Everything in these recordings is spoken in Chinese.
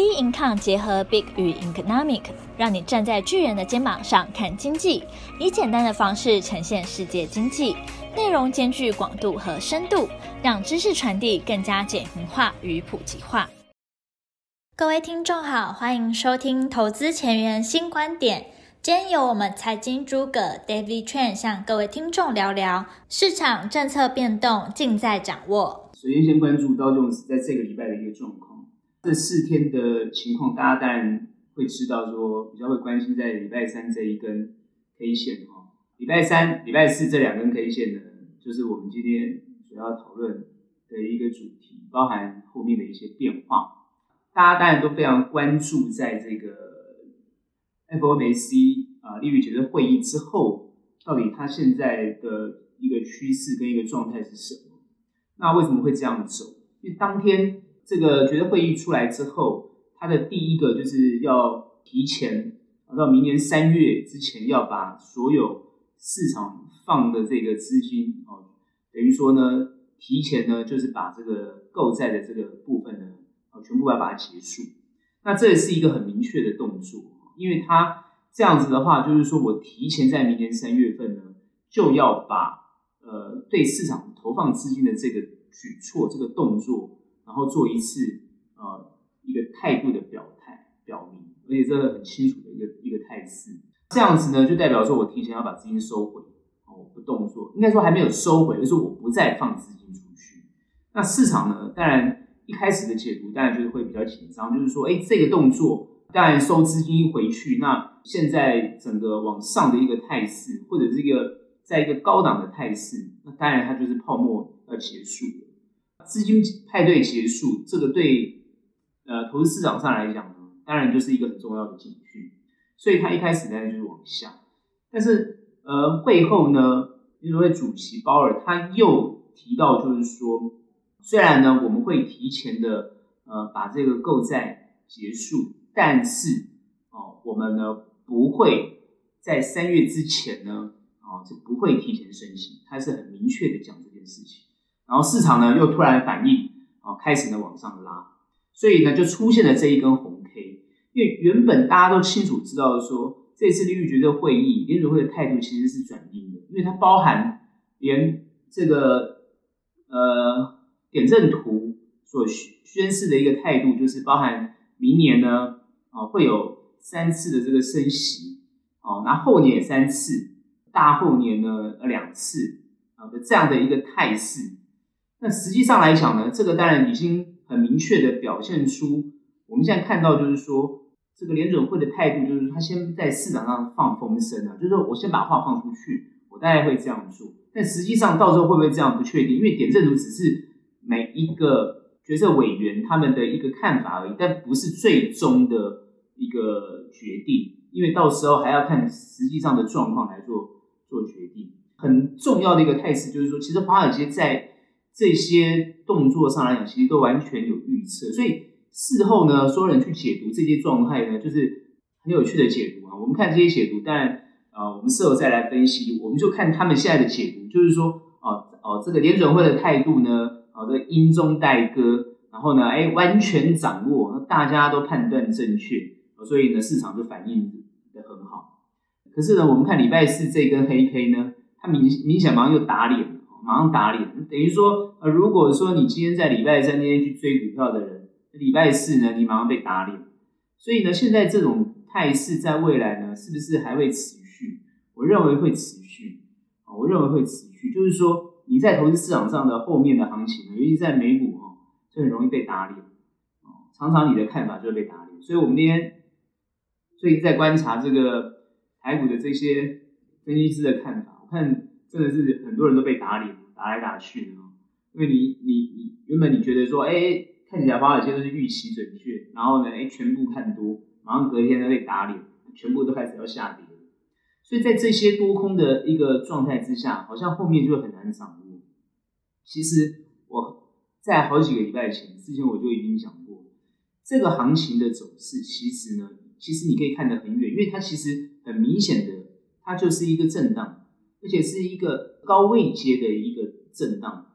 B Income 结合 Big 与 Economic，让你站在巨人的肩膀上看经济，以简单的方式呈现世界经济，内容兼具广度和深度，让知识传递更加简明化与普及化。各位听众好，欢迎收听投资前沿新观点。今天由我们财经诸葛 David Chen 向各位听众聊聊市场政策变动，尽在掌握。首先，先关注道琼斯在这个礼拜的一个状况。这四天的情况，大家当然会知道，说比较会关心在礼拜三这一根 K 线哈。礼拜三、礼拜四这两根 K 线呢，就是我们今天主要讨论的一个主题，包含后面的一些变化。大家当然都非常关注，在这个 FOMC 啊利率决策会议之后，到底它现在的一个趋势跟一个状态是什么？那为什么会这样走？因为当天。这个决策会议出来之后，它的第一个就是要提前到明年三月之前，要把所有市场放的这个资金哦，等于说呢，提前呢就是把这个购债的这个部分呢，全部要把它结束。那这也是一个很明确的动作，因为它这样子的话，就是说我提前在明年三月份呢，就要把呃对市场投放资金的这个举措这个动作。然后做一次呃一个态度的表态表明，而且这个很清楚的一个一个态势，这样子呢就代表说我提前要把资金收回，哦，我不动作，应该说还没有收回，就是我不再放资金出去。那市场呢，当然一开始的解读当然就是会比较紧张，就是说，哎，这个动作当然收资金回去，那现在整个往上的一个态势，或者这个在一个高档的态势，那当然它就是泡沫要结束了。资金派对结束，这个对呃投资市场上来讲呢，当然就是一个很重要的警讯。所以他一开始呢就是往下，但是呃会后呢，联准会主席鲍尔他又提到，就是说，虽然呢我们会提前的呃把这个购债结束，但是哦我们呢不会在三月之前呢啊就不会提前升息，他是很明确的讲这件事情。然后市场呢又突然反应，啊，开始呢往上拉，所以呢就出现了这一根红 K。因为原本大家都清楚知道说，这次利率决策会议联准会的态度其实是转鹰的，因为它包含连这个呃点阵图所宣示的一个态度，就是包含明年呢啊会有三次的这个升息，哦，那后年也三次，大后年呢呃两次啊的这样的一个态势。那实际上来讲呢，这个当然已经很明确的表现出，我们现在看到就是说，这个联准会的态度就是，他先在市场上放风声啊，就是说我先把话放出去，我大概会这样做。但实际上到时候会不会这样不确定，因为点阵图只是每一个决策委员他们的一个看法而已，但不是最终的一个决定，因为到时候还要看实际上的状况来做做决定。很重要的一个态势就是说，其实华尔街在这些动作上来讲，其实都完全有预测，所以事后呢，所有人去解读这些状态呢，就是很有趣的解读啊。我们看这些解读，当然啊、我们事后再来分析，我们就看他们现在的解读，就是说，哦哦，这个联准会的态度呢，啊，这个中带歌，然后呢，哎，完全掌握，大家都判断正确，所以呢，市场就反应的很好。可是呢，我们看礼拜四这根黑 K 呢，它明明显马上又打脸。马上打脸，等于说，呃，如果说你今天在礼拜三那天去追股票的人，礼拜四呢，你马上被打脸。所以呢，现在这种态势在未来呢，是不是还会持续？我认为会持续，我认为会持续。就是说，你在投资市场上的后面的行情呢，尤其在美股哈，就很容易被打脸，常常你的看法就会被打脸。所以我们今天最近在观察这个台股的这些分析师的看法，我看。真的是很多人都被打脸，打来打去的，因为你你你原本你觉得说，哎、看起来华尔街都是预期准确，然后呢，哎、全部看多，马上隔天都被打脸，全部都开始要下跌。所以在这些多空的一个状态之下，好像后面就很难掌握。其实我在好几个礼拜前之前我就已经讲过，这个行情的走势其实呢，其实你可以看得很远，因为它其实很明显的，它就是一个震荡。而且是一个高位阶的一个震荡，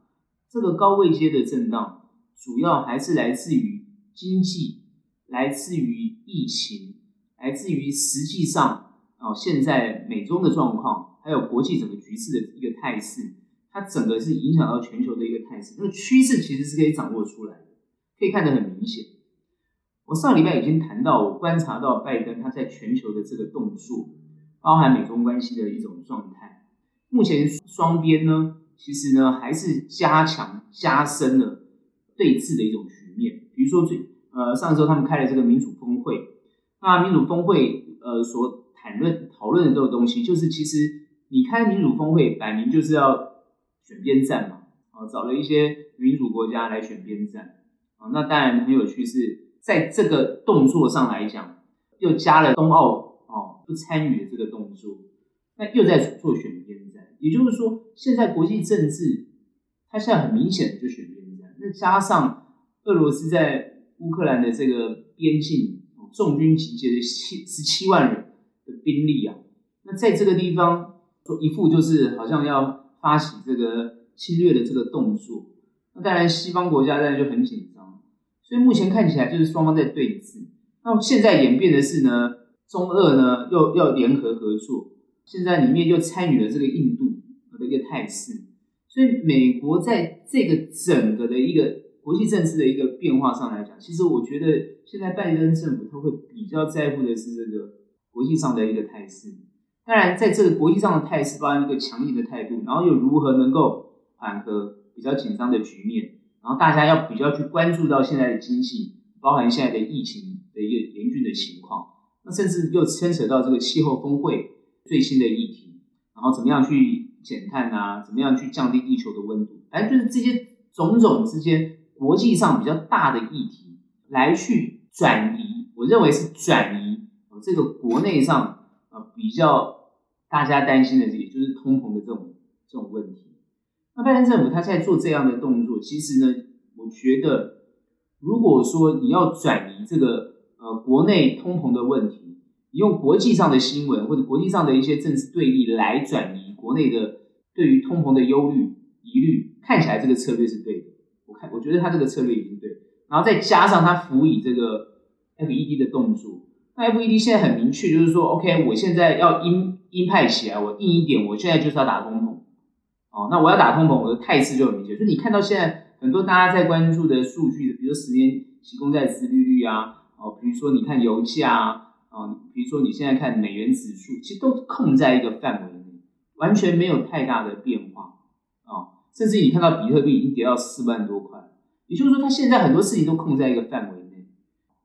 这个高位阶的震荡主要还是来自于经济来自于疫情，来自于实际上哦，现在美中的状况，还有国际整个局势的一个态势，它整个是影响到全球的一个态势。那个趋势其实是可以掌握出来的，可以看得很明显。我上礼拜已经谈到，我观察到拜登他在全球的这个动作，包含美中关系的一种状态。目前双边呢，其实呢还是加强加深了对峙的一种局面。比如说最呃上周他们开了这个民主峰会，那民主峰会呃所谈论讨论的这个东西，就是其实你开民主峰会摆明就是要选边站嘛，啊找了一些民主国家来选边站啊，那当然很有趣是。在这个动作上来讲，又加了冬奥哦不参与的这个动作，那又在做选边站。也就是说，现在国际政治它现在很明显的就选边站。那加上俄罗斯在乌克兰的这个边境重军集结的七十七万人的兵力啊，那在这个地方说一副就是好像要发起这个侵略的这个动作，那当然西方国家当然就很紧张。所以目前看起来就是双方在对峙。那现在演变的是呢，中俄呢又要联合合作，现在里面又参与了这个印度的一个态势。所以美国在这个整个的一个国际政治的一个变化上来讲，其实我觉得现在拜登政府他会比较在乎的是这个国际上的一个态势。当然，在这个国际上的态势，包含一个强硬的态度，然后又如何能够缓和比较紧张的局面。然后大家要比较去关注到现在的经济，包含现在的疫情的一个严峻的情况，那甚至又牵扯到这个气候峰会最新的议题，然后怎么样去减碳啊，怎么样去降低地球的温度，反正就是这些种种之间国际上比较大的议题来去转移，我认为是转移这个国内上啊比较大家担心的，也就是通膨的这种这种问题。那拜登政府他在做这样的动作，其实呢，我觉得，如果说你要转移这个呃国内通膨的问题，你用国际上的新闻或者国际上的一些政治对立来转移国内的对于通膨的忧虑疑虑，看起来这个策略是对的。我看我觉得他这个策略已经对，然后再加上他辅以这个 FED 的动作，那 FED 现在很明确，就是说，OK，我现在要鹰鹰派起来，我硬一点，我现在就是要打通膨。哦，那我要打通膨，我的态势就很明显。就你看到现在很多大家在关注的数据，比如说十年期公债殖利率啊，哦，比如说你看油价啊，哦，比如说你现在看美元指数，其实都控在一个范围内，完全没有太大的变化，哦。甚至你看到比特币已经跌到四万多块，也就是说，它现在很多事情都控在一个范围内。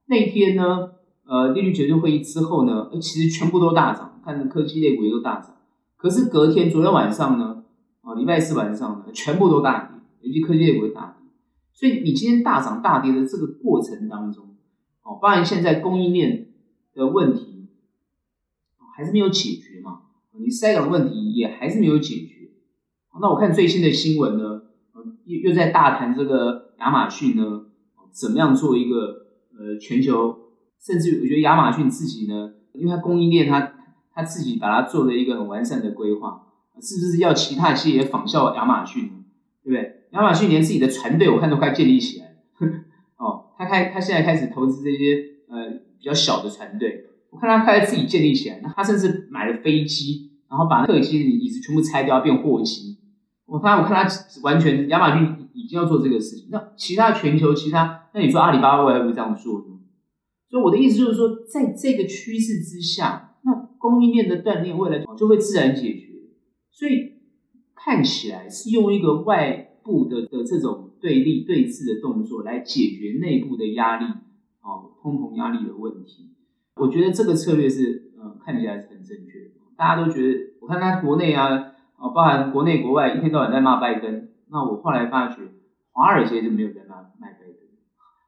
那一天呢，呃，利率决定会议之后呢，其实全部都大涨，看科技类股也都大涨。可是隔天，昨天晚上呢？啊，礼拜四晚上呢，全部都大跌，尤其科技也会大跌。所以你今天大涨大跌的这个过程当中，哦，当然现在供应链的问题还是没有解决嘛，你塞港的问题也还是没有解决。那我看最新的新闻呢，又又在大谈这个亚马逊呢，怎么样做一个呃全球，甚至我觉得亚马逊自己呢，因为它供应链它它自己把它做了一个很完善的规划。是不是要其他企业仿效亚马逊，对不对？亚马逊连自己的船队，我看都快建立起来了。哦，他开，他现在开始投资这些呃比较小的船队，我看他开始自己建立起来。那他甚至买了飞机，然后把客机的椅子全部拆掉变货机。我发现，我看他完全亚马逊已经要做这个事情。那其他全球其他，那你说阿里巴巴会不会这样做呢？所以我的意思就是说，在这个趋势之下，那供应链的断裂未来就会自然解决。所以看起来是用一个外部的的这种对立对峙的动作来解决内部的压力，哦，通膨压力的问题。我觉得这个策略是呃看起来是很正确的。大家都觉得，我看他国内啊，包含国内国外一天到晚在骂拜登。那我后来发觉，华尔街就没有在骂拜登，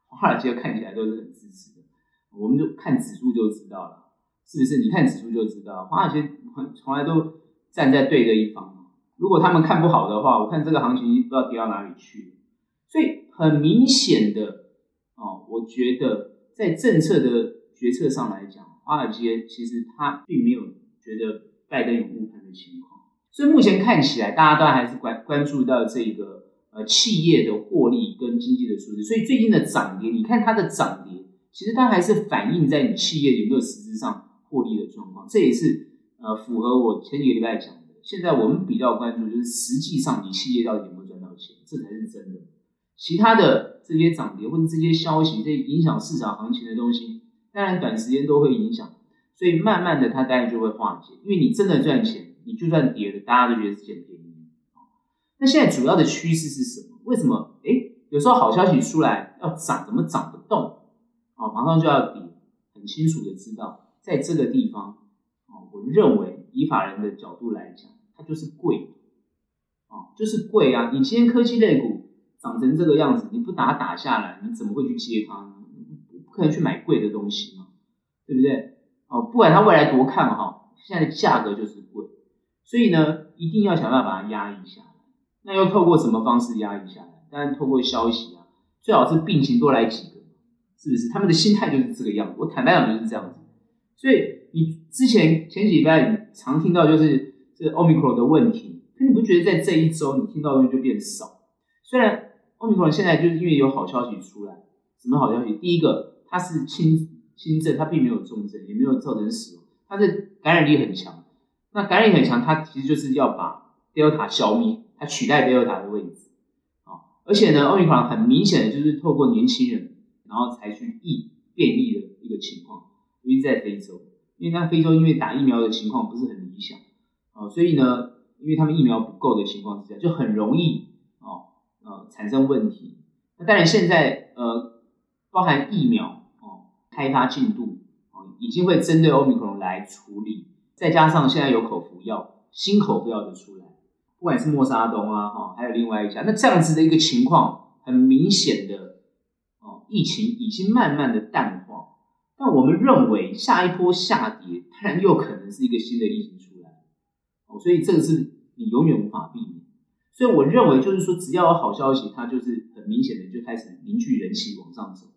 华尔街看起来都是很支持的。我们就看指数就知道了，是不是？你看指数就知道，华尔街从来都。站在对的一方，如果他们看不好的话，我看这个行情不知道跌到哪里去。所以很明显的，哦，我觉得在政策的决策上来讲，华尔街其实他并没有觉得拜登有误判的情况。所以目前看起来，大家都还是关关注到这个呃企业的获利跟经济的数字。所以最近的涨跌，你看它的涨跌，其实它还是反映在你企业有没有实质上获利的状况。这也是呃符合我前几个礼拜讲的。现在我们比较关注就是实际上你企业到底有没有赚到钱，这才是真的。其他的这些涨跌或者这些消息，这影响市场行情的东西，当然短时间都会影响，所以慢慢的它当然就会化解。因为你真的赚钱，你就算跌了，大家都觉得是捡便宜。那现在主要的趋势是什么？为什么？诶，有时候好消息出来要涨，怎么涨不动？啊，马上就要跌，很清楚的知道，在这个地方，啊，我认为以法人的角度来讲，它就是贵，啊，就是贵啊！你今天科技类股长成这个样子，你不打打下来，你怎么会去接它呢？不可能去买贵的东西嘛，对不对？哦，不管它未来多看好，现在的价格就是贵，所以呢，一定要想办法把它压抑下来。那要透过什么方式压抑下来？当然透过消息啊，最好是病情多来几个，是不是？他们的心态就是这个样子。我坦白讲就是这样子。所以你之前前几礼拜你常听到就是这 Omicron 的问题，可你不觉得在这一周你听到的东西就变少？虽然奥密克戎现在就是因为有好消息出来，什么好消息？第一个，它是轻轻症，它并没有重症，也没有造成死亡，它是感染力很强。那感染力很强，它其实就是要把 Delta 消灭。它取代 Delta 的位置，啊，而且呢奥密克戎很明显的就是透过年轻人，然后采取易变异的一个情况，尤其在非洲，因为那非洲因为打疫苗的情况不是很理想，啊，所以呢，因为他们疫苗不够的情况之下，就很容易呃产生问题。那当然现在呃包含疫苗哦开发进度哦已经会针对 Omicron 来处理，再加上现在有口服药，新口服药的出来。不管是莫沙东啊，哈，还有另外一家，那这样子的一个情况，很明显的，哦，疫情已经慢慢的淡化。但我们认为下一波下跌，当然又可能是一个新的疫情出来，哦，所以这个是你永远无法避免。所以我认为就是说，只要有好消息，它就是很明显的就开始凝聚人气往上走。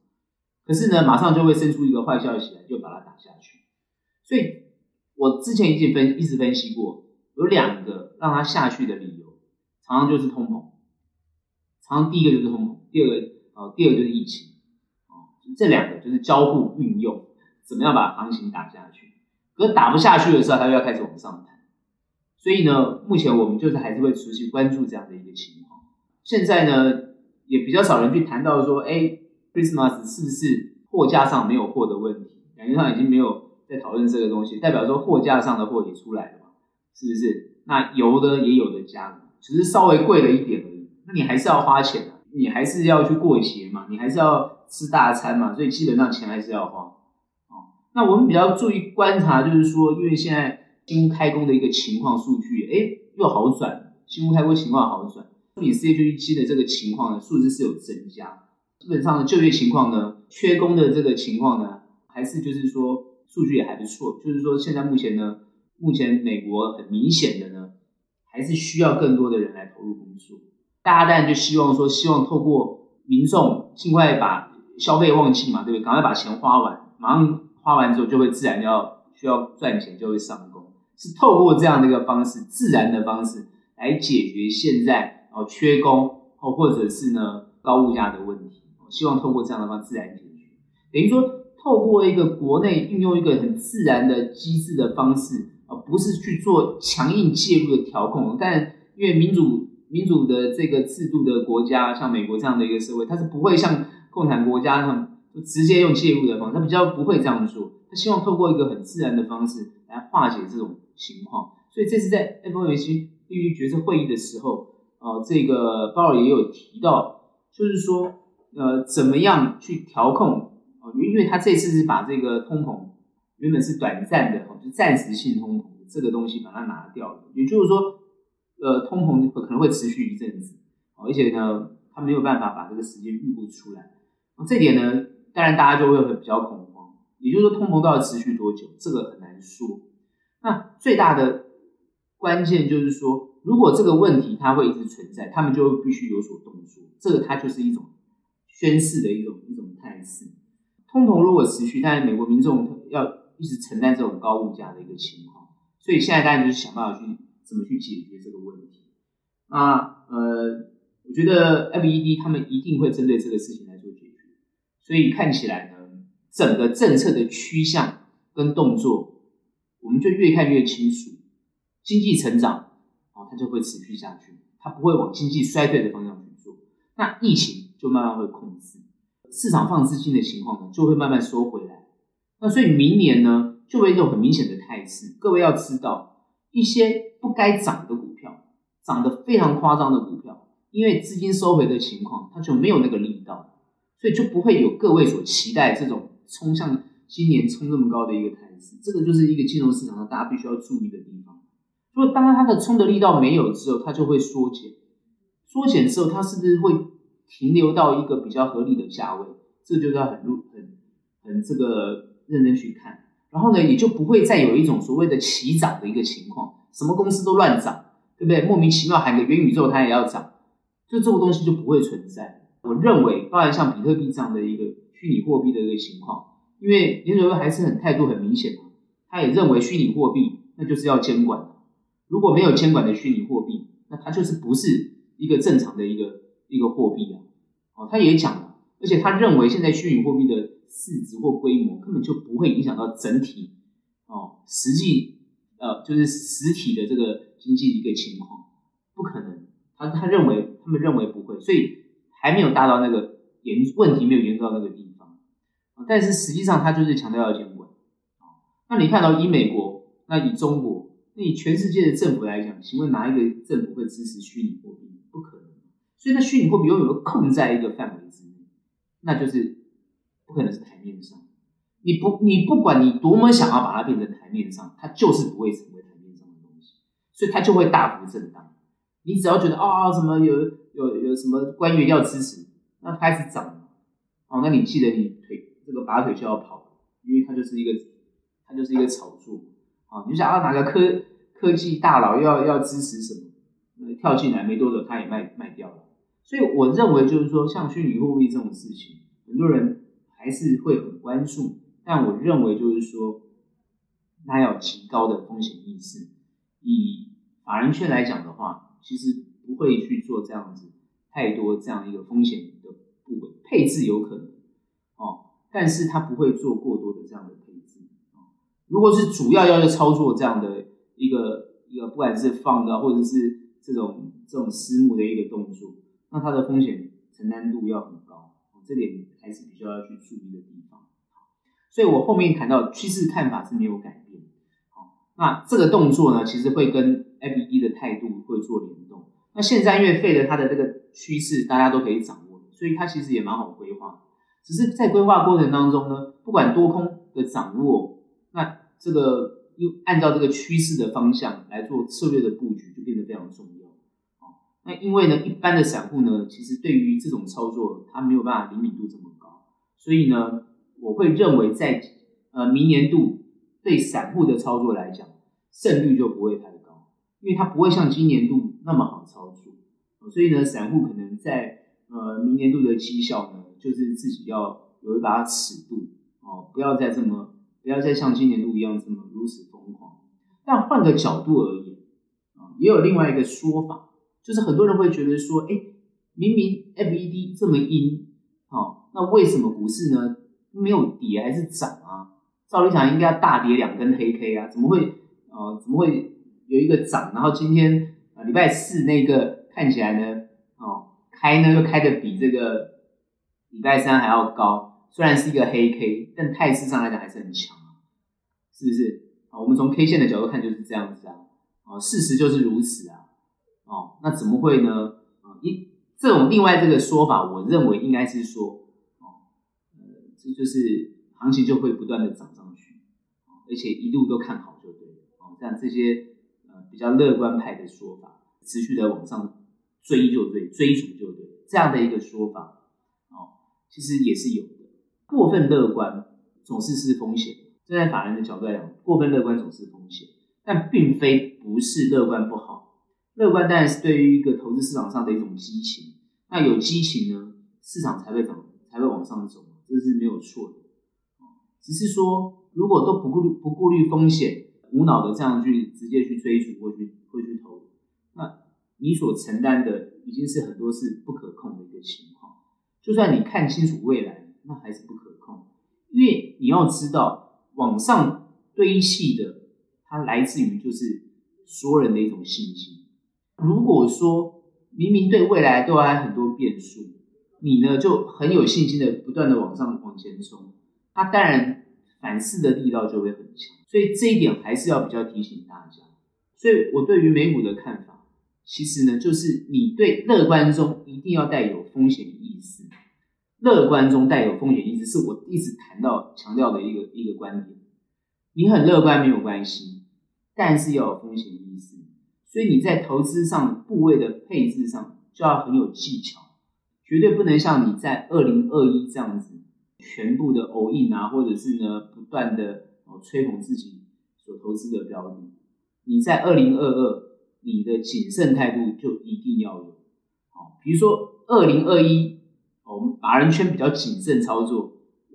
可是呢，马上就会生出一个坏消息来，就把它打下去。所以我之前已经分一直分析过。有两个让它下去的理由，常常就是通膨，常常第一个就是通膨，第二个呃，第二个就是疫情，哦，这两个就是交互运用，怎么样把行情打下去？可是打不下去的时候，它又要开始往上弹，所以呢，目前我们就是还是会持续关注这样的一个情况。现在呢，也比较少人去谈到说，哎，Christmas 是不是货架上没有货的问题？感觉上已经没有在讨论这个东西，代表说货架上的货也出来了嘛。是不是？那油呢也有的加，只是稍微贵了一点而已。那你还是要花钱啊，你还是要去过节嘛，你还是要吃大餐嘛，所以基本上钱还是要花。哦，那我们比较注意观察，就是说，因为现在新开工的一个情况数据，哎，又好转，新屋开工情况好转，你失业救济金的这个情况呢，数字是有增加。基本上的就业情况呢，缺工的这个情况呢，还是就是说数据也还不错。就是说现在目前呢。目前美国很明显的呢，还是需要更多的人来投入工作。大家当然就希望说，希望透过民众尽快把消费旺季嘛，对不对？赶快把钱花完，马上花完之后就会自然要需要赚钱，就会上工。是透过这样的一个方式，自然的方式来解决现在哦缺工哦或者是呢高物价的问题。希望透过这样的方式自然解决，等于说透过一个国内运用一个很自然的机制的方式。而不是去做强硬介入的调控，但因为民主民主的这个制度的国家，像美国这样的一个社会，它是不会像共产国家那样直接用介入的方式，它比较不会这样做。他希望透过一个很自然的方式来化解这种情况。所以这次在 FOMC 利率决策会议的时候，呃，这个鲍尔也有提到，就是说，呃，怎么样去调控？呃，因为他这次是把这个通膨。原本是短暂的，就暂时性通膨这个东西把它拿掉了，也就是说，呃，通膨可能会持续一阵子，而且呢，它没有办法把这个时间预估出来，这点呢，当然大家就会很比较恐慌，也就是说，通膨到底持续多久，这个很难说。那最大的关键就是说，如果这个问题它会一直存在，他们就必须有所动作，这个它就是一种宣示的一种一种态势。通膨如果持续，但是美国民众要。一直承担这种高物价的一个情况，所以现在当然就是想办法去怎么去解决这个问题。那呃，我觉得 FED 他们一定会针对这个事情来做解决。所以看起来呢，整个政策的趋向跟动作，我们就越看越清楚。经济成长，啊，它就会持续下去，它不会往经济衰退的方向去做。那疫情就慢慢会控制，市场放资金的情况呢，就会慢慢收回来。那所以明年呢，就会有一种很明显的态势。各位要知道，一些不该涨的股票，涨得非常夸张的股票，因为资金收回的情况，它就没有那个力道，所以就不会有各位所期待这种冲向今年冲这么高的一个态这个就是一个金融市场上大家必须要注意的地方。所以，当它的冲的力道没有之后，它就会缩减。缩减之后，它是不是会停留到一个比较合理的价位？这就要很入很很这个认真去看。然后呢，也就不会再有一种所谓的齐涨的一个情况，什么公司都乱涨，对不对？莫名其妙喊个元宇宙，它也要涨，就这个东西就不会存在。我认为，当然像比特币这样的一个虚拟货币的一个情况，因为联准会还是很态度很明显的，他也认为虚拟货币那就是要监管。如果没有监管的虚拟货币，那它就是不是一个正常的一个一个货币啊！哦，他也讲了，而且他认为现在虚拟货币的市值或规模根本就不会影响到整体哦，实际呃就是实体的这个经济一个情况，不可能。他他认为他们认为不会，所以还没有达到那个严问题没有严重到那个地步。但是实际上他就是强调要监管。那你看到以美国，那以中国。那以全世界的政府来讲，请问哪一个政府会支持虚拟货币？不可能。所以，那虚拟货币永远会控在一个范围之内，那就是不可能是台面上。你不，你不管你多么想要把它变成台面上，它就是不会成为台面上的东西，所以它就会大幅震荡。你只要觉得啊、哦，什么有有有什么官员要支持，那开始涨哦，那你记得你腿这个拔腿就要跑，因为它就是一个它就是一个炒作。啊，你想要哪个科科技大佬要要支持什么，跳进来没多久，他也卖卖掉了。所以我认为就是说，像虚拟货币这种事情，很多人还是会很关注。但我认为就是说，它有极高的风险意识。以法人圈来讲的话，其实不会去做这样子太多这样一个风险的部位配置，有可能，但是他不会做过多的这样的配置。如果是主要要去操作这样的一个一个，不管是放的或者是这种这种私募的一个动作，那它的风险承担度要很高，这点还是比较要去注意的地方。所以我后面谈到趋势看法是没有改变。好，那这个动作呢，其实会跟 FED 的态度会做联动。那现在因为 Fed 它的这个趋势大家都可以掌握，所以它其实也蛮好规划。只是在规划过程当中呢，不管多空的掌握。那这个又按照这个趋势的方向来做策略的布局，就变得非常重要。那因为呢，一般的散户呢，其实对于这种操作，他没有办法灵敏度这么高，所以呢，我会认为在呃明年度对散户的操作来讲，胜率就不会太高，因为它不会像今年度那么好操作。所以呢，散户可能在呃明年度的绩效呢，就是自己要有一把尺度哦，不要再这么。不要再像今年度一样这么如此疯狂。但换个角度而言，啊，也有另外一个说法，就是很多人会觉得说，哎，明明 FED 这么阴，哦，那为什么股市呢没有跌还是涨啊？照理讲应该要大跌两根黑 K 啊，怎么会，呃，怎么会有一个涨？然后今天啊，礼拜四那个看起来呢，哦，开呢又开的比这个礼拜三还要高。虽然是一个黑 K，但态势上来讲还是很强，是不是？啊，我们从 K 线的角度看就是这样子啊，啊，事实就是如此啊，哦，那怎么会呢？啊，一这种另外这个说法，我认为应该是说，哦，呃，这就是行情就会不断的涨上去，而且一路都看好就对了，哦，像这些呃比较乐观派的说法，持续的往上追就对，追逐就对，这样的一个说法，其实也是有的。过分乐观总是是风险，站在法人的角度来讲，过分乐观总是风险，但并非不是乐观不好。乐观当然是对于一个投资市场上的一种激情，那有激情呢，市场才会涨，才会往上走，这是没有错的。只是说，如果都不顾虑不顾虑风险，无脑的这样去直接去追逐或去或去投，那你所承担的已经是很多是不可控的一个情况。就算你看清楚未来。那还是不可控，因为你要知道，往上堆砌的，它来自于就是所有人的一种信心。如果说明明对未来都还很多变数，你呢就很有信心的不断的往上往前冲，它当然反噬的力道就会很强。所以这一点还是要比较提醒大家。所以我对于美股的看法，其实呢就是你对乐观中一定要带有风险意识。乐观中带有风险意识，是我一直谈到强调的一个一个观点。你很乐观没有关系，但是要有风险意识。所以你在投资上部位的配置上就要很有技巧，绝对不能像你在二零二一这样子全部的 all in 啊，或者是呢不断的哦吹捧自己所投资的标的。你在二零二二，你的谨慎态度就一定要有。好，比如说二零二一。我们法人圈比较谨慎操作，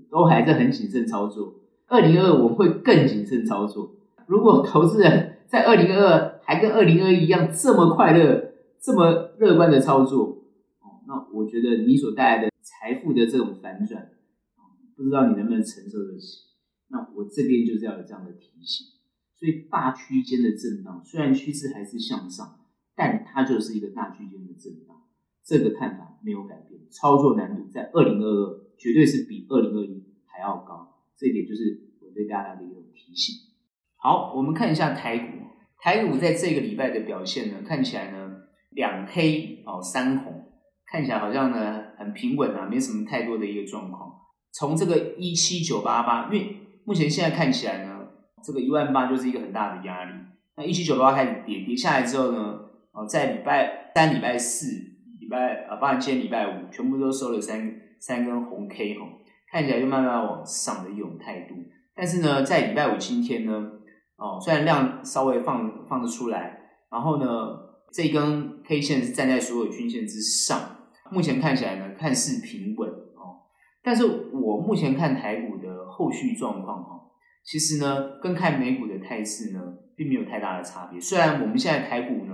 都还在很谨慎操作。二零二二我会更谨慎操作。如果投资人在二零二二还跟二零二一一样这么快乐、这么乐观的操作，哦，那我觉得你所带来的财富的这种反转，不知道你能不能承受得起？那我这边就是要有这样的提醒。所以大区间的震荡，虽然趋势还是向上，但它就是一个大区间的震荡。这个看法没有改变，操作难度在二零二二绝对是比二零二一还要高，这一点就是我对大家的一种提醒。好，我们看一下台股，台股在这个礼拜的表现呢，看起来呢两黑哦三红，看起来好像呢很平稳啊，没什么太多的一个状况。从这个一七九八八，因为目前现在看起来呢，这个一万八就是一个很大的压力。那一七九八八开始跌跌下来之后呢，哦在礼拜三、礼拜四。礼拜啊，包含今天礼拜五，全部都收了三三根红 K 哈，看起来就慢慢往上的一种态度。但是呢，在礼拜五今天呢，哦，虽然量稍微放放得出来，然后呢，这根 K 线是站在所有均线之上，目前看起来呢，看似平稳哦。但是我目前看台股的后续状况哈，其实呢，跟看美股的态势呢，并没有太大的差别。虽然我们现在台股呢，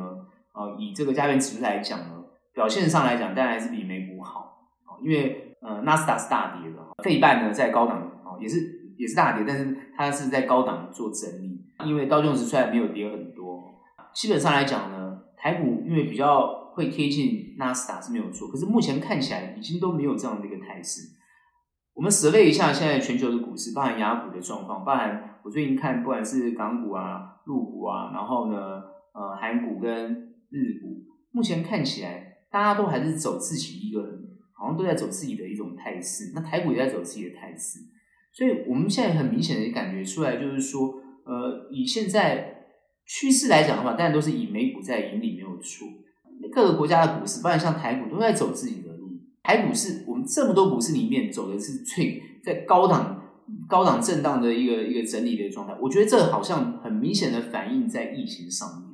呃，以这个加权指数来讲呢。表现上来讲，当然还是比美股好，因为呃，纳斯达是大跌的，费半呢在高档哦，也是也是大跌，但是它是在高档做整理。因为道琼斯虽然没有跌很多，基本上来讲呢，台股因为比较会贴近纳斯达是没有错，可是目前看起来已经都没有这样的一个态势。我们涉猎一下现在全球的股市，包含亚股的状况，包含我最近看不管是港股啊、陆股啊，然后呢，呃，韩股跟日股，目前看起来。大家都还是走自己一个人，好像都在走自己的一种态势。那台股也在走自己的态势，所以我们现在很明显的感觉出来，就是说，呃，以现在趋势来讲的话，当然都是以美股在引领，没有错。各个国家的股市，包括像台股，都在走自己的路。台股是我们这么多股市里面走的是最在高档、高档震荡的一个一个整理的状态。我觉得这好像很明显的反映在疫情上面。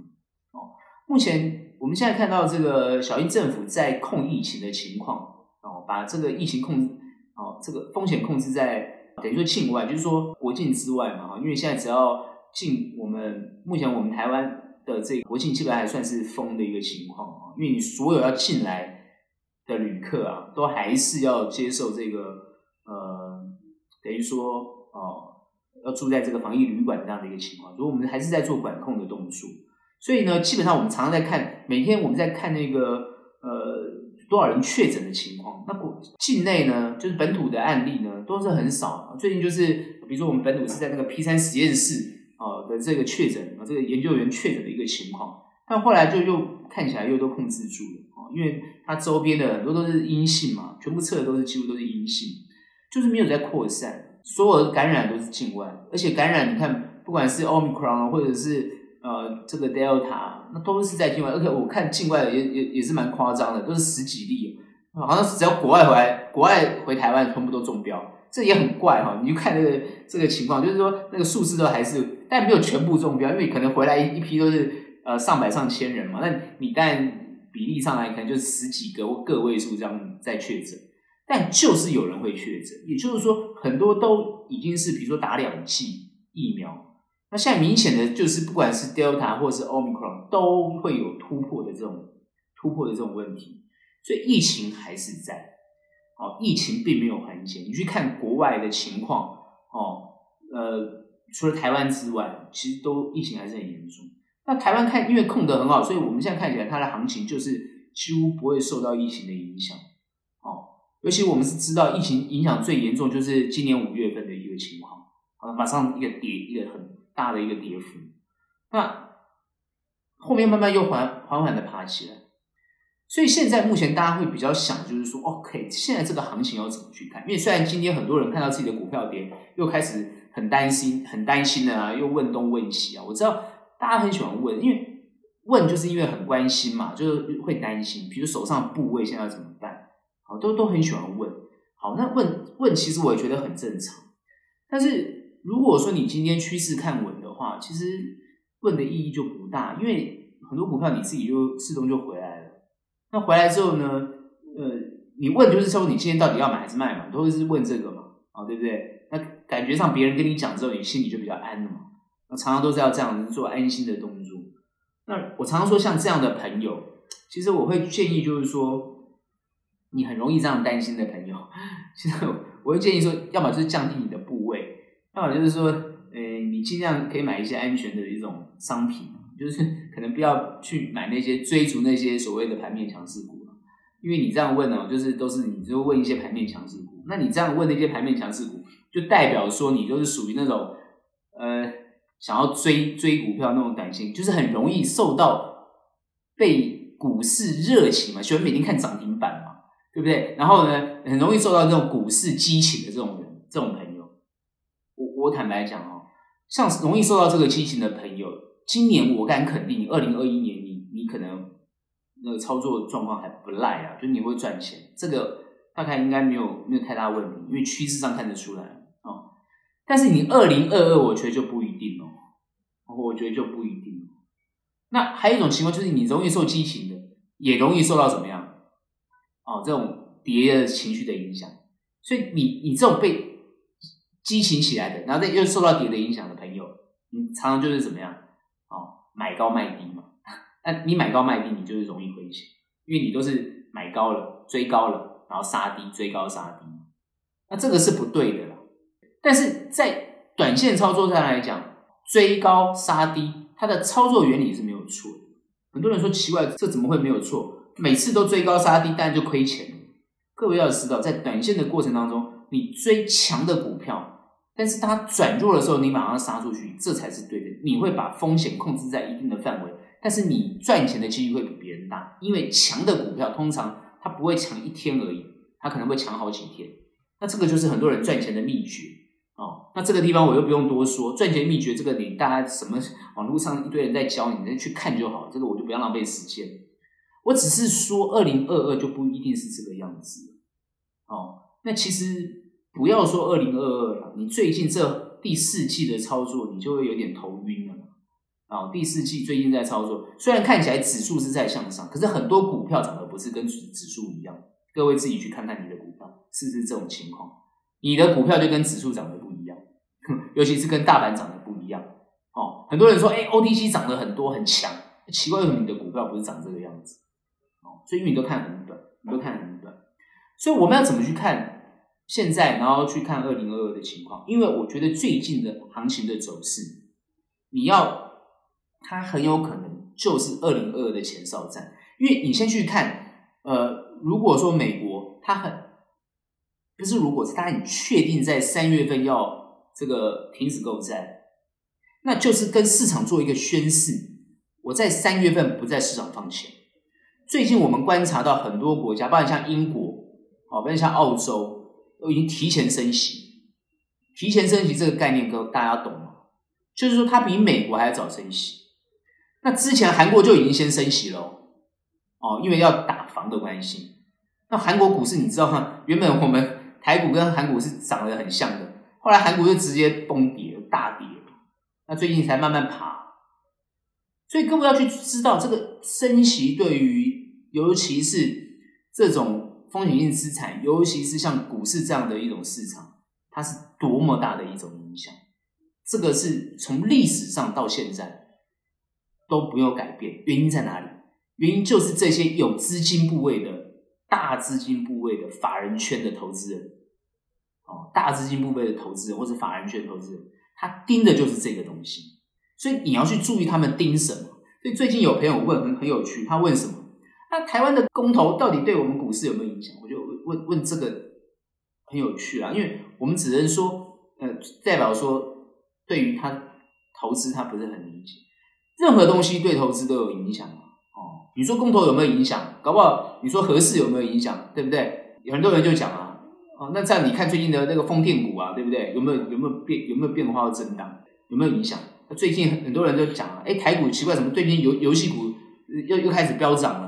哦，目前。我们现在看到这个小英政府在控疫情的情况哦，把这个疫情控制哦，这个风险控制在等于说境外，就是说国境之外嘛哈。因为现在只要进我们目前我们台湾的这个国境基本上还算是封的一个情况啊，因为你所有要进来的旅客啊，都还是要接受这个呃，等于说哦，要住在这个防疫旅馆这样的一个情况，所以我们还是在做管控的动作。所以呢，基本上我们常常在看，每天我们在看那个呃多少人确诊的情况。那国境内呢，就是本土的案例呢，都是很少。最近就是，比如说我们本土是在那个 P 三实验室啊的这个确诊啊，这个研究员确诊的一个情况，但后来就又看起来又都控制住了啊，因为它周边的很多都是阴性嘛，全部测的都是几乎都是阴性，就是没有在扩散，所有的感染都是境外，而且感染你看，不管是 Omicron 或者是。呃，这个 Delta 那都是在境外，而且我看境外的也也也是蛮夸张的，都是十几例，好像只要国外回来，国外回台湾全部都中标，这也很怪哈。你就看这个这个情况，就是说那个数字都还是，但没有全部中标，因为可能回来一一批都是呃上百上千人嘛，那你但比例上来看就是十几个或个位数这样在确诊，但就是有人会确诊，也就是说很多都已经是比如说打两剂疫苗。那现在明显的就是，不管是 Delta 或是 Omicron，都会有突破的这种突破的这种问题，所以疫情还是在。哦，疫情并没有缓解。你去看国外的情况，哦，呃，除了台湾之外，其实都疫情还是很严重。那台湾看，因为控得很好，所以我们现在看起来它的行情就是几乎不会受到疫情的影响。哦，尤其我们是知道疫情影响最严重，就是今年五月份的一个情况，马上一个跌，一个很大的一个跌幅。那后面慢慢又缓缓缓的爬起来。所以现在目前大家会比较想，就是说，OK，现在这个行情要怎么去看？因为虽然今天很多人看到自己的股票跌，又开始很担心，很担心的啊，又问东问西啊。我知道大家很喜欢问，因为问就是因为很关心嘛，就是会担心，比如手上部位现在要怎么办？好，都都很喜欢问。好，那问问其实我也觉得很正常。但是如果说你今天趋势看稳的话，其实问的意义就不大，因为很多股票你自己就自动就回来了。那回来之后呢？呃，你问就是说你今天到底要买还是卖嘛？都是问这个嘛，啊，对不对？那感觉上别人跟你讲之后，你心里就比较安了嘛。那常常都是要这样子做安心的动作。那我常常说，像这样的朋友，其实我会建议就是说，你很容易这样担心的朋友，其实我会建议说，要么就是降低你的那我，就是说，呃，你尽量可以买一些安全的一种商品。就是 可能不要去买那些追逐那些所谓的盘面强势股，因为你这样问呢，就是都是你就问一些盘面强势股。那你这样问那些盘面强势股，就代表说你就是属于那种呃想要追追股票那种短线，就是很容易受到被股市热情嘛，喜欢每天看涨停板嘛，对不对？然后呢，很容易受到这种股市激情的这种人，这种人，我坦白讲哦，像容易受到这个激情的朋友。今年我敢肯定，二零二一年你你可能那个操作状况还不赖啊，就你会赚钱，这个大概应该没有没有太大问题，因为趋势上看得出来、哦。但是你二零二二，我觉得就不一定哦，我觉得就不一定。那还有一种情况就是你容易受激情的，也容易受到怎么样？哦，这种跌的情绪的影响。所以你你这种被激情起来的，然后再又受到跌的影响的朋友，你常常就是怎么样哦？买高卖低嘛，那你买高卖低，你就是容易亏钱，因为你都是买高了追高了，然后杀低追高杀低，那这个是不对的啦。但是在短线操作上来讲，追高杀低，它的操作原理是没有错。很多人说奇怪，这怎么会没有错？每次都追高杀低，当然就亏钱。各位要知道，在短线的过程当中，你追强的股票。但是它转弱的时候，你马上杀出去，这才是对的。你会把风险控制在一定的范围，但是你赚钱的几率会比别人大。因为强的股票通常它不会强一天而已，它可能会强好几天。那这个就是很多人赚钱的秘诀哦。那这个地方我又不用多说，赚钱秘诀这个你大家什么网络上一堆人在教你，你去看就好。这个我就不要浪费时间。我只是说，二零二二就不一定是这个样子哦。那其实。不要说二零二二了，你最近这第四季的操作，你就会有点头晕了。啊，第四季最近在操作，虽然看起来指数是在向上，可是很多股票涨的不是跟指数一样。各位自己去看看你的股票是不是这种情况？你的股票就跟指数涨的不一样，尤其是跟大盘涨的不一样。哦，很多人说，哎，OTC 涨得很多很强，奇怪为什么你的股票不是长这个样子？哦，所以你都看很短，你都看很短，所以我们要怎么去看？现在，然后去看二零二二的情况，因为我觉得最近的行情的走势，你要它很有可能就是二零二二的前哨战，因为你先去看，呃，如果说美国它很不是，如果是它很确定在三月份要这个停止购债，那就是跟市场做一个宣示，我在三月份不在市场放钱。最近我们观察到很多国家，包括像英国，哦，包括像澳洲。都已经提前升息，提前升息这个概念，各大家懂吗？就是说，它比美国还要早升息。那之前韩国就已经先升息了哦，因为要打房的关系。那韩国股市你知道吗？原本我们台股跟韩股是长得很像的，后来韩股就直接崩跌，大跌。那最近才慢慢爬。所以各位要去知道，这个升息对于，尤其是这种。风险性资产，尤其是像股市这样的一种市场，它是多么大的一种影响。这个是从历史上到现在都不用改变。原因在哪里？原因就是这些有资金部位的大资金部位的法人圈的投资人，哦，大资金部位的投资人或者法人圈投资人，他盯的就是这个东西，所以你要去注意他们盯什么。所以最近有朋友问很很有趣，他问什么？那台湾的公投到底对我们股市有没有影响？我就问问这个很有趣啊，因为我们只能说，呃，代表说对于他投资他不是很理解，任何东西对投资都有影响哦。你说公投有没有影响？搞不好你说核四有没有影响？对不对？有很多人就讲啊，哦，那这样你看最近的那个风电股啊，对不对？有没有有没有变有没有变化或震荡？有没有影响？最近很多人都讲啊，哎，台股奇怪，怎么最近游游戏股又又开始飙涨了？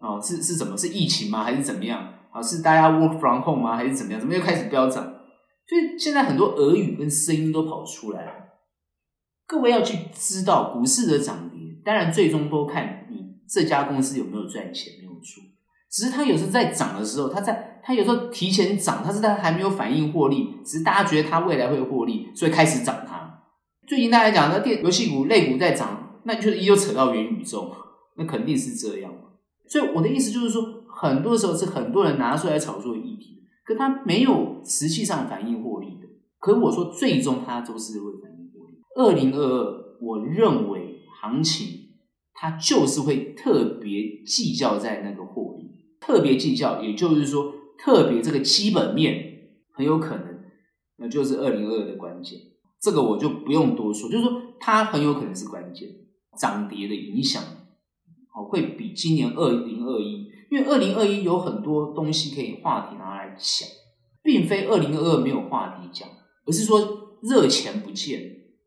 哦，是是怎么？是疫情吗？还是怎么样？啊，是大家 work from home 吗？还是怎么样？怎么又开始飙涨？所以现在很多俄语跟声音都跑出来了。各位要去知道股市的涨跌，当然最终都看你。这家公司有没有赚钱？没有错，只是它有时候在涨的时候，它在它有时候提前涨，它是它还没有反应获利，只是大家觉得它未来会获利，所以开始涨它。最近大家讲那电游戏股、类股在涨，那就是又扯到元宇宙，那肯定是这样。所以我的意思就是说，很多时候是很多人拿出来炒作议题，可他没有实际上反应获利的。可我说，最终它都是会反应获利。二零二二，我认为行情。它就是会特别计较在那个获利，特别计较，也就是说，特别这个基本面很有可能，那就是二零二二的关键。这个我就不用多说，就是说它很有可能是关键，涨跌的影响哦，会比今年二零二一，因为二零二一有很多东西可以话题拿来讲，并非二零二二没有话题讲，而是说热钱不见，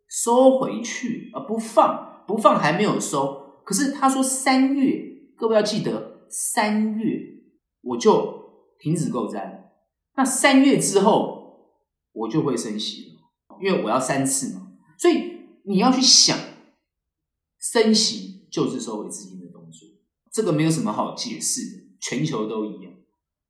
收回去而不放，不放还没有收。可是他说三月，各位要记得三月我就停止购债，那三月之后我就会升息了，因为我要三次嘛，所以你要去想，升息就是收回资金，这个没有什么好解释的，全球都一样，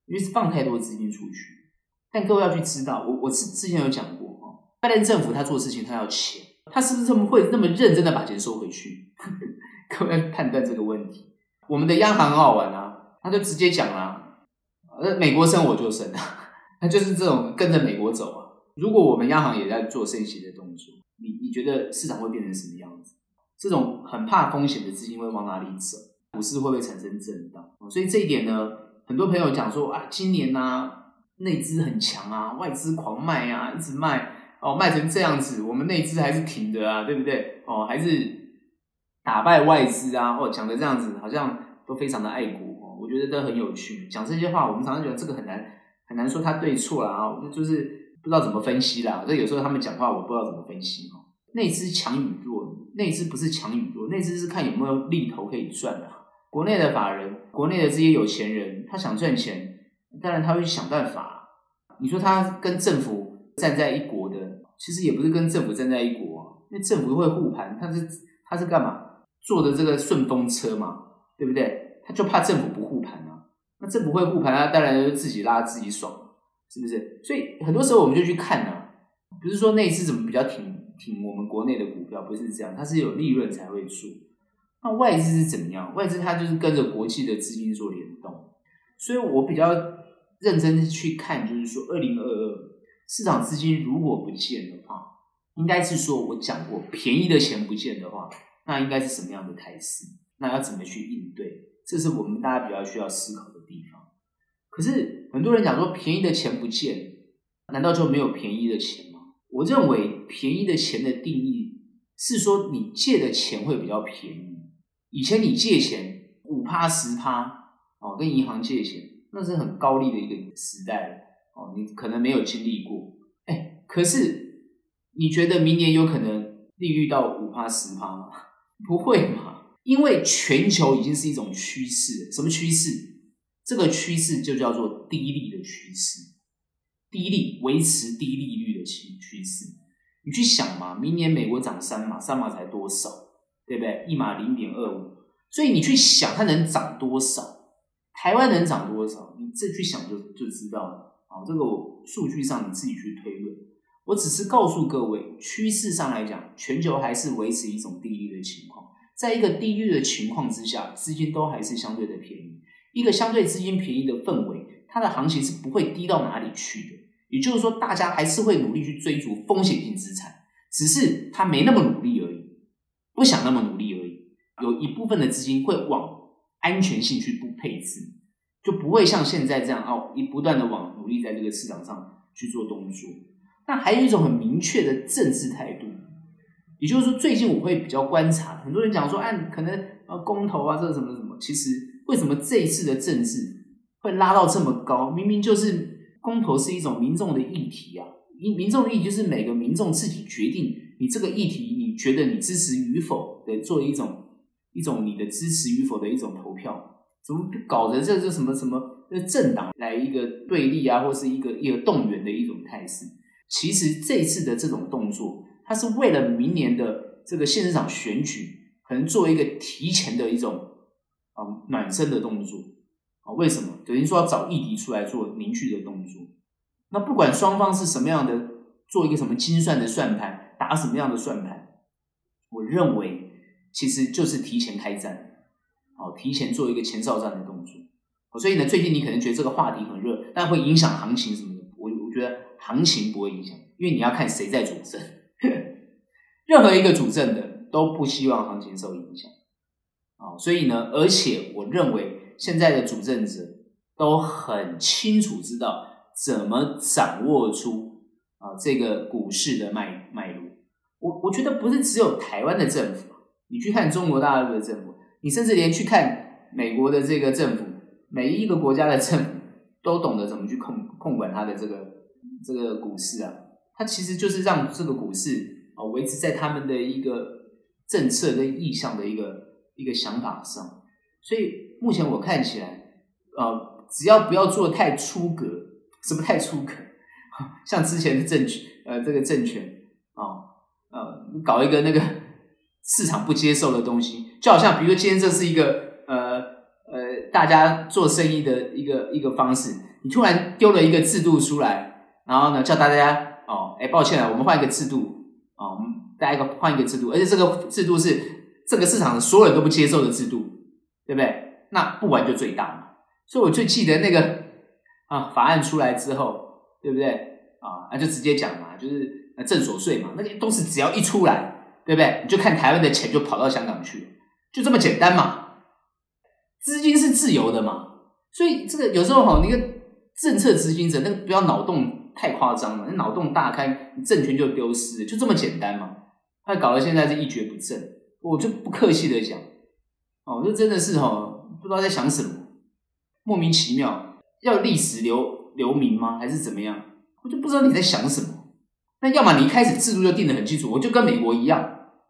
因为是放太多资金出去。但各位要去知道，我我之之前有讲过哈，拜登政府他做事情他要钱，他是不是这么会那么认真的把钱收回去？各位判断这个问题，我们的央行很好玩啊，他就直接讲啦，呃，美国升我就升啊，他就是这种跟着美国走啊。如果我们央行也在做升息的动作，你你觉得市场会变成什么样子？这种很怕风险的资金会往哪里走？股市会不会产生震荡？所以这一点呢，很多朋友讲说啊，今年呢内资很强啊，外资狂卖啊，一直卖哦，卖成这样子，我们内资还是挺的啊，对不对？哦，还是。打败外资啊，或讲的这样子，好像都非常的爱国哦。我觉得都很有趣。讲这些话，我们常常觉得这个很难很难说他对错啦啊，就是不知道怎么分析啦。所以有时候他们讲话，我不知道怎么分析哦。内资强与弱，内资不是强与弱，内资是看有没有利头可以赚的。国内的法人，国内的这些有钱人，他想赚钱，当然他会想办法。你说他跟政府站在一国的，其实也不是跟政府站在一国，因为政府会护盘，他是他是干嘛？坐的这个顺风车嘛，对不对？他就怕政府不护盘啊。那政府会护盘啊，当然就自己拉自己爽，是不是？所以很多时候我们就去看啊，不是说那一次怎么比较挺挺我们国内的股票，不是这样，它是有利润才会做。那外资是怎么样？外资它就是跟着国际的资金做联动。所以我比较认真去看，就是说二零二二市场资金如果不见的话，应该是说我讲过，便宜的钱不见的话。那应该是什么样的态势？那要怎么去应对？这是我们大家比较需要思考的地方。可是很多人讲说，便宜的钱不见，难道就没有便宜的钱吗？我认为便宜的钱的定义是说，你借的钱会比较便宜。以前你借钱五趴十趴哦，跟银行借钱，那是很高利的一个时代哦，你可能没有经历过。哎，可是你觉得明年有可能利率到五趴十趴吗？不会嘛？因为全球已经是一种趋势。什么趋势？这个趋势就叫做低利的趋势，低利维持低利率的趋趋势。你去想嘛，明年美国涨三码，三码才多少？对不对？一码零点二五，所以你去想它能涨多少？台湾能涨多少？你这去想就就知道了。啊，这个数据上你自己去推论。我只是告诉各位，趋势上来讲，全球还是维持一种低利的情况。在一个低利率的情况之下，资金都还是相对的便宜。一个相对资金便宜的氛围，它的行情是不会低到哪里去的。也就是说，大家还是会努力去追逐风险性资产，只是他没那么努力，不想那么努力而已。有一部分的资金会往安全性去不配置，就不会像现在这样哦，一不断的往努力在这个市场上去做动作。那还有一种很明确的政治态度，也就是说，最近我会比较观察，很多人讲说，哎、啊，可能呃公投啊，这什么什么，其实为什么这一次的政治会拉到这么高？明明就是公投是一种民众的议题啊，民民众的议题就是每个民众自己决定，你这个议题觉得你支持与否的，做一种一种你的支持与否的一种投票，怎么搞的这这什么什么政党来一个对立啊，或是一个一个动员的一种态势？其实这次的这种动作，它是为了明年的这个县市长选举，可能做一个提前的一种啊暖身的动作啊。为什么？等于说要找议题出来做凝聚的动作。那不管双方是什么样的，做一个什么精算的算盘，打什么样的算盘，我认为其实就是提前开战，好，提前做一个前哨战的动作。所以呢，最近你可能觉得这个话题很热，但会影响行情什么的。我我觉得。行情不会影响，因为你要看谁在主政。任何一个主政的都不希望行情受影响哦，所以呢，而且我认为现在的主政者都很清楚知道怎么掌握出啊这个股市的脉脉络。我我觉得不是只有台湾的政府，你去看中国大陆的政府，你甚至连去看美国的这个政府，每一个国家的政府都懂得怎么去控控管它的这个。这个股市啊，它其实就是让这个股市啊维持在他们的一个政策跟意向的一个一个想法上。所以目前我看起来，呃，只要不要做太出格，什么太出格，像之前的政权，呃，这个政权啊，呃，搞一个那个 市场不接受的东西，就好像比如说今天这是一个呃呃大家做生意的一个一个方式，你突然丢了一个制度出来。然后呢，叫大家哦，哎，抱歉了，我们换一个制度哦，我们大家换一个制度，而且这个制度是这个市场所有人都不接受的制度，对不对？那不玩就最大嘛。所以我最记得那个啊，法案出来之后，对不对？啊，那就直接讲嘛，就是那正所税嘛，那些东西只要一出来，对不对？你就看台湾的钱就跑到香港去了，就这么简单嘛。资金是自由的嘛，所以这个有时候哈，那个政策执行者那个不要脑洞。太夸张了，那脑洞大开，你政权就丢失，就这么简单嘛？他搞得现在是一蹶不振，我就不客气的讲，哦，这真的是哦，不知道在想什么，莫名其妙，要历史留留名吗？还是怎么样？我就不知道你在想什么。那要么你一开始制度就定得很清楚，我就跟美国一样，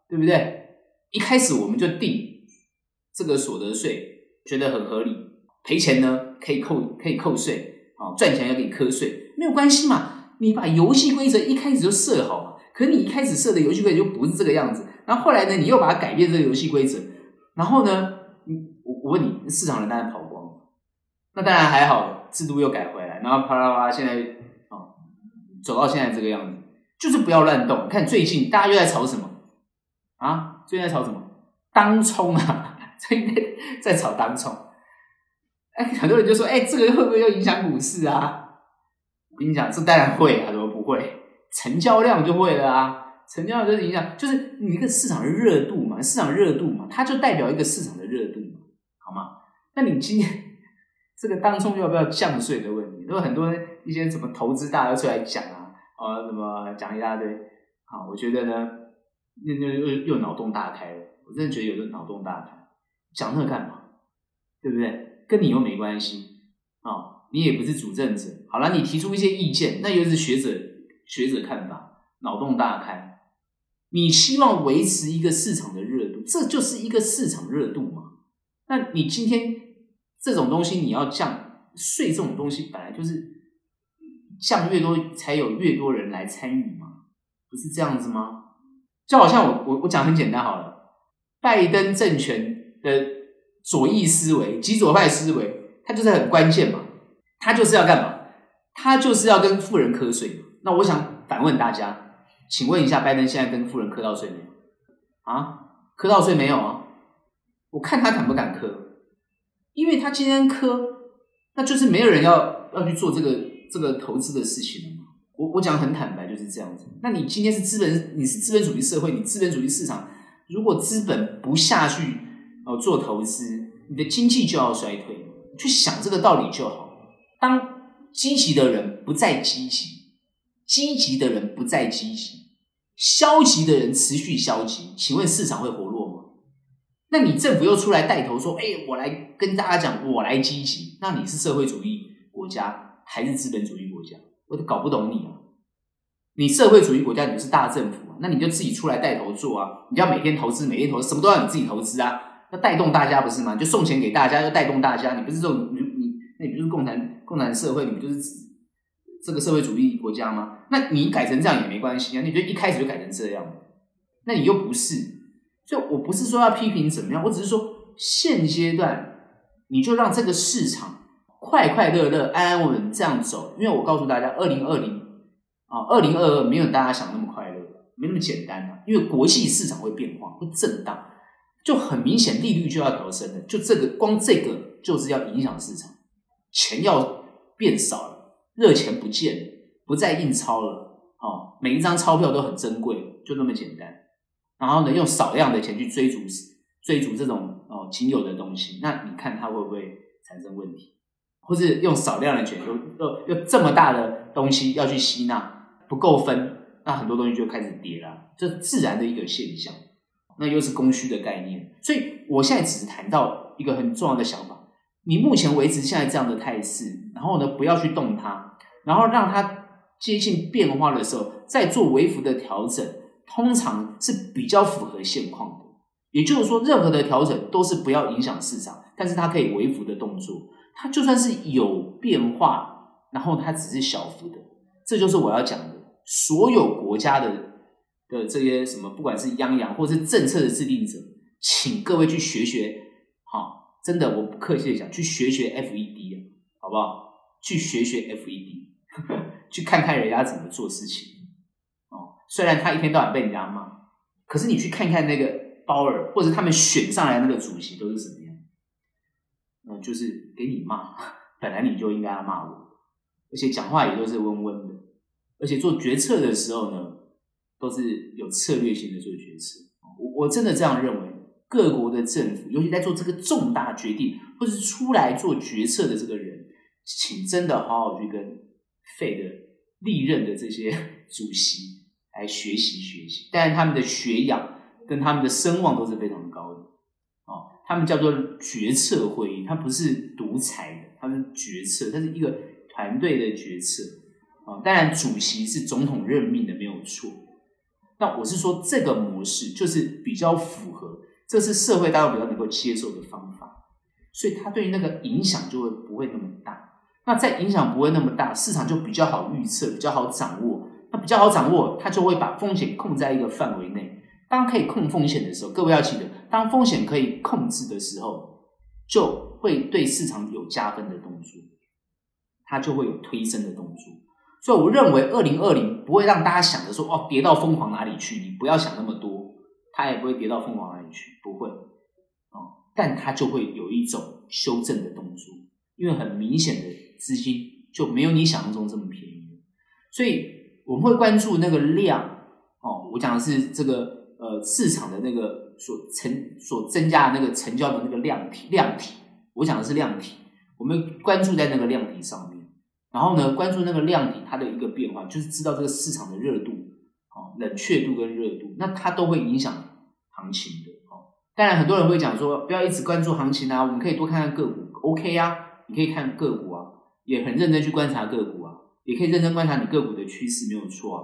对不对？一开始我们就定这个所得税，觉得很合理，赔钱呢可以扣可以扣税，啊，赚钱要给你课税。没有关系嘛，你把游戏规则一开始就设好嘛。可你一开始设的游戏规则就不是这个样子，然后后来呢，你又把它改变这个游戏规则，然后呢，你我我问你，市场人当然跑光了，那当然还好，制度又改回来，然后啪啦啪啦，现在啊、哦，走到现在这个样子，就是不要乱动。看最近大家又在炒什么啊？最近在炒什么？当冲啊，最近在炒当冲。哎，很多人就说，哎，这个会不会又影响股市啊？我跟你讲，这当然会啊，怎么不会？成交量就会了啊，成交量就是影响，就是你一个市场的热度嘛，市场热度嘛，它就代表一个市场的热度嘛，好吗？那你今天这个当中要不要降税的问题，都有很多一些什么投资大家出来讲，啊，什么讲一大堆，好，我觉得呢，那那又又脑洞大开，我真的觉得有的脑洞大开，讲那干嘛？对不对？跟你又没关系啊。你也不是主政者，好了，你提出一些意见，那又是学者学者看法，脑洞大开。你希望维持一个市场的热度，这就是一个市场热度嘛？那你今天这种东西你要降税，这种东西本来就是降越多才有越多人来参与嘛，不是这样子吗？就好像我我我讲很简单好了，拜登政权的左翼思维、极左派思维，它就是很关键嘛。他就是要干嘛？他就是要跟富人课税。那我想反问大家，请问一下，拜登现在跟富人磕到税没有？啊，磕到税没有啊？我看他敢不敢磕？因为他今天磕，那就是没有人要要去做这个这个投资的事情了嘛。我我讲很坦白，就是这样子。那你今天是资本，你是资本主义社会，你资本主义市场，如果资本不下去哦做投资，你的经济就要衰退。去想这个道理就好。当积极的人不再积极，积极的人不再积极，消极的人持续消极，请问市场会活络吗？那你政府又出来带头说：“哎，我来跟大家讲，我来积极。”那你是社会主义国家还是资本主义国家？我都搞不懂你啊！你社会主义国家，你不是大政府啊？那你就自己出来带头做啊！你要每天投资，每天投资，什么都要你自己投资啊！要带动大家不是吗？就送钱给大家，要带动大家。你不是这种，你你那你不是共产共产社会？你不就是这个社会主义国家吗？那你改成这样也没关系啊！你就一开始就改成这样，那你又不是。就我不是说要批评怎么样，我只是说现阶段你就让这个市场。快快乐乐、安安稳稳这样走，因为我告诉大家，二零二零啊，二零二二没有大家想那么快乐，没那么简单啊。因为国际市场会变化，会震荡，就很明显利率就要调升了。就这个，光这个就是要影响市场，钱要变少了，热钱不见了，不再印钞了，哦，每一张钞票都很珍贵，就那么简单。然后呢，用少量的钱去追逐追逐这种哦仅有的东西，那你看它会不会产生问题？或是用少量的钱，又又又这么大的东西要去吸纳，不够分，那很多东西就开始跌了，这自然的一个现象。那又是供需的概念，所以我现在只是谈到一个很重要的想法：你目前维持现在这样的态势，然后呢，不要去动它，然后让它接近变化的时候再做微幅的调整，通常是比较符合现况的。也就是说，任何的调整都是不要影响市场，但是它可以微幅的动作。它就算是有变化，然后它只是小幅的，这就是我要讲的。所有国家的的这些什么，不管是央行或者是政策的制定者，请各位去学学，好，真的，我不客气的讲，去学学 FED，啊好不好？去学学 FED，去看看人家怎么做事情。哦，虽然他一天到晚被人家骂，可是你去看看那个鲍尔，或者他们选上来那个主席都是什么？那就是给你骂，本来你就应该要骂我，而且讲话也都是温温的，而且做决策的时候呢，都是有策略性的做决策。我我真的这样认为，各国的政府，尤其在做这个重大决定或是出来做决策的这个人，请真的好好去跟费的历任的这些 主席来学习学习，但是他们的学养跟他们的声望都是非常高的。他们叫做决策会议，它不是独裁的，它是决策，它是一个团队的决策啊。当然，主席是总统任命的，没有错。那我是说，这个模式就是比较符合，这是社会大家比较能够接受的方法，所以它对于那个影响就会不会那么大。那在影响不会那么大，市场就比较好预测，比较好掌握。那比较好掌握，它就会把风险控在一个范围内。当可以控风险的时候，各位要记得，当风险可以控制的时候，就会对市场有加分的动作，它就会有推升的动作。所以我认为，二零二零不会让大家想着说哦，跌到疯狂哪里去？你不要想那么多，它也不会跌到疯狂哪里去，不会哦。但它就会有一种修正的动作，因为很明显的资金就没有你想象中这么便宜，所以我们会关注那个量哦。我讲的是这个。呃，市场的那个所成所增加的那个成交的那个量体量体，我讲的是量体，我们关注在那个量体上面，然后呢，关注那个量体它的一个变化，就是知道这个市场的热度，哦，冷却度跟热度，那它都会影响行情的，哦。当然，很多人会讲说，不要一直关注行情啊，我们可以多看看个股，OK 啊，你可以看个股啊，也很认真去观察个股啊，也可以认真观察你个股的趋势，没有错啊。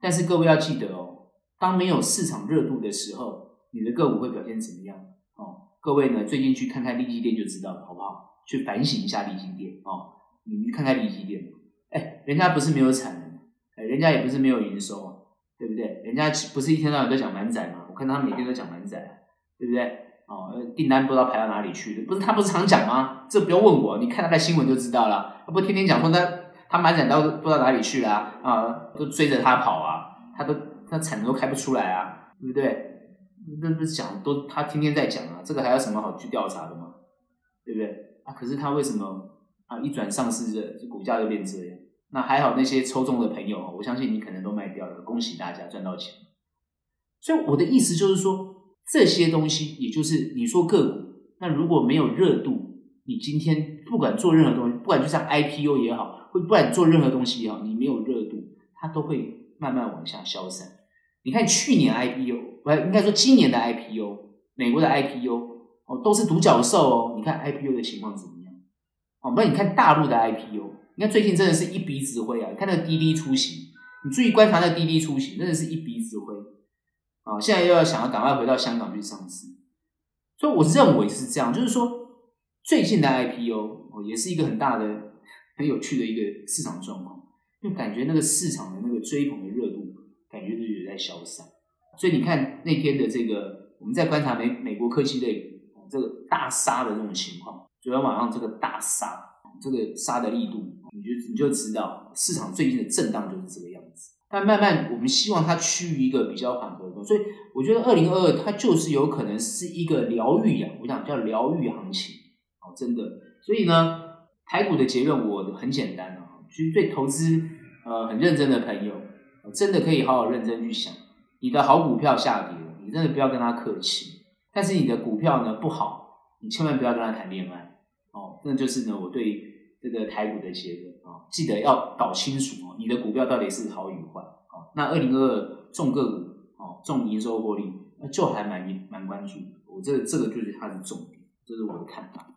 但是各位要记得哦。当没有市场热度的时候，你的个股会表现怎么样？哦，各位呢，最近去看看利基店就知道了，好不好？去反省一下利基店哦，你去看看利基店，哎，人家不是没有产能，哎，人家也不是没有营收，对不对？人家不是一天到晚都讲满载吗？我看他每天都讲满载，对不对？哦，订单不知道排到哪里去了，不是他不是常讲吗？这不用问我，你看他的新闻就知道了。他不天天讲说他他满载到不知道哪里去了，啊，都追着他跑啊，他都。那产能都开不出来啊，对不对？那不是讲都他天天在讲啊，这个还有什么好去调查的吗？对不对？啊，可是他为什么啊一转上市的股价就变这样？那还好，那些抽中的朋友，我相信你可能都卖掉了，恭喜大家赚到钱。所以我的意思就是说，这些东西，也就是你说个股，那如果没有热度，你今天不管做任何东西，不管就像 IPO 也好，或不管做任何东西也好，你没有热度，它都会慢慢往下消散。你看去年 IPO，不应该说今年的 IPO，美国的 IPO 哦，都是独角兽哦。你看 IPO 的情况怎么样？哦，不你看大陆的 IPO。你看最近真的是一鼻子灰啊！你看那个滴滴出行，你注意观察那个滴滴出行，真的是一鼻子灰啊！现在又要想要赶快回到香港去上市，所以我认为是这样，就是说最近的 IPO 哦，也是一个很大的、很有趣的一个市场状况，就感觉那个市场的那个追捧的，感觉就有在消散。所以你看那天的这个，我们在观察美美国科技类这个大杀的这种情况，昨天晚上这个大杀，这个杀的力度。你就你就知道市场最近的震荡就是这个样子，但慢慢我们希望它趋于一个比较缓和的，所以我觉得二零二二它就是有可能是一个疗愈啊，我想叫疗愈行情哦，真的。所以呢，台股的结论我很简单啊，其实对投资呃很认真的朋友，真的可以好好认真去想，你的好股票下跌了，你真的不要跟他客气，但是你的股票呢不好，你千万不要跟他谈恋爱哦，那就是呢我对。这个台股的结论啊，记得要搞清楚哦，你的股票到底是好与坏啊？那二零二二重个股哦，重营收获利，那就还蛮蛮关注。我这、这个就是它的重点，这是我的看法。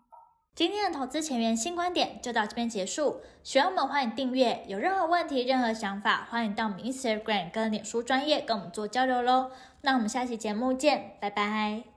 今天的投资前沿新观点就到这边结束。喜欢我们欢迎订阅，有任何问题、任何想法，欢迎到我们 Instagram 跟脸书专业跟我们做交流喽。那我们下期节目见，拜拜。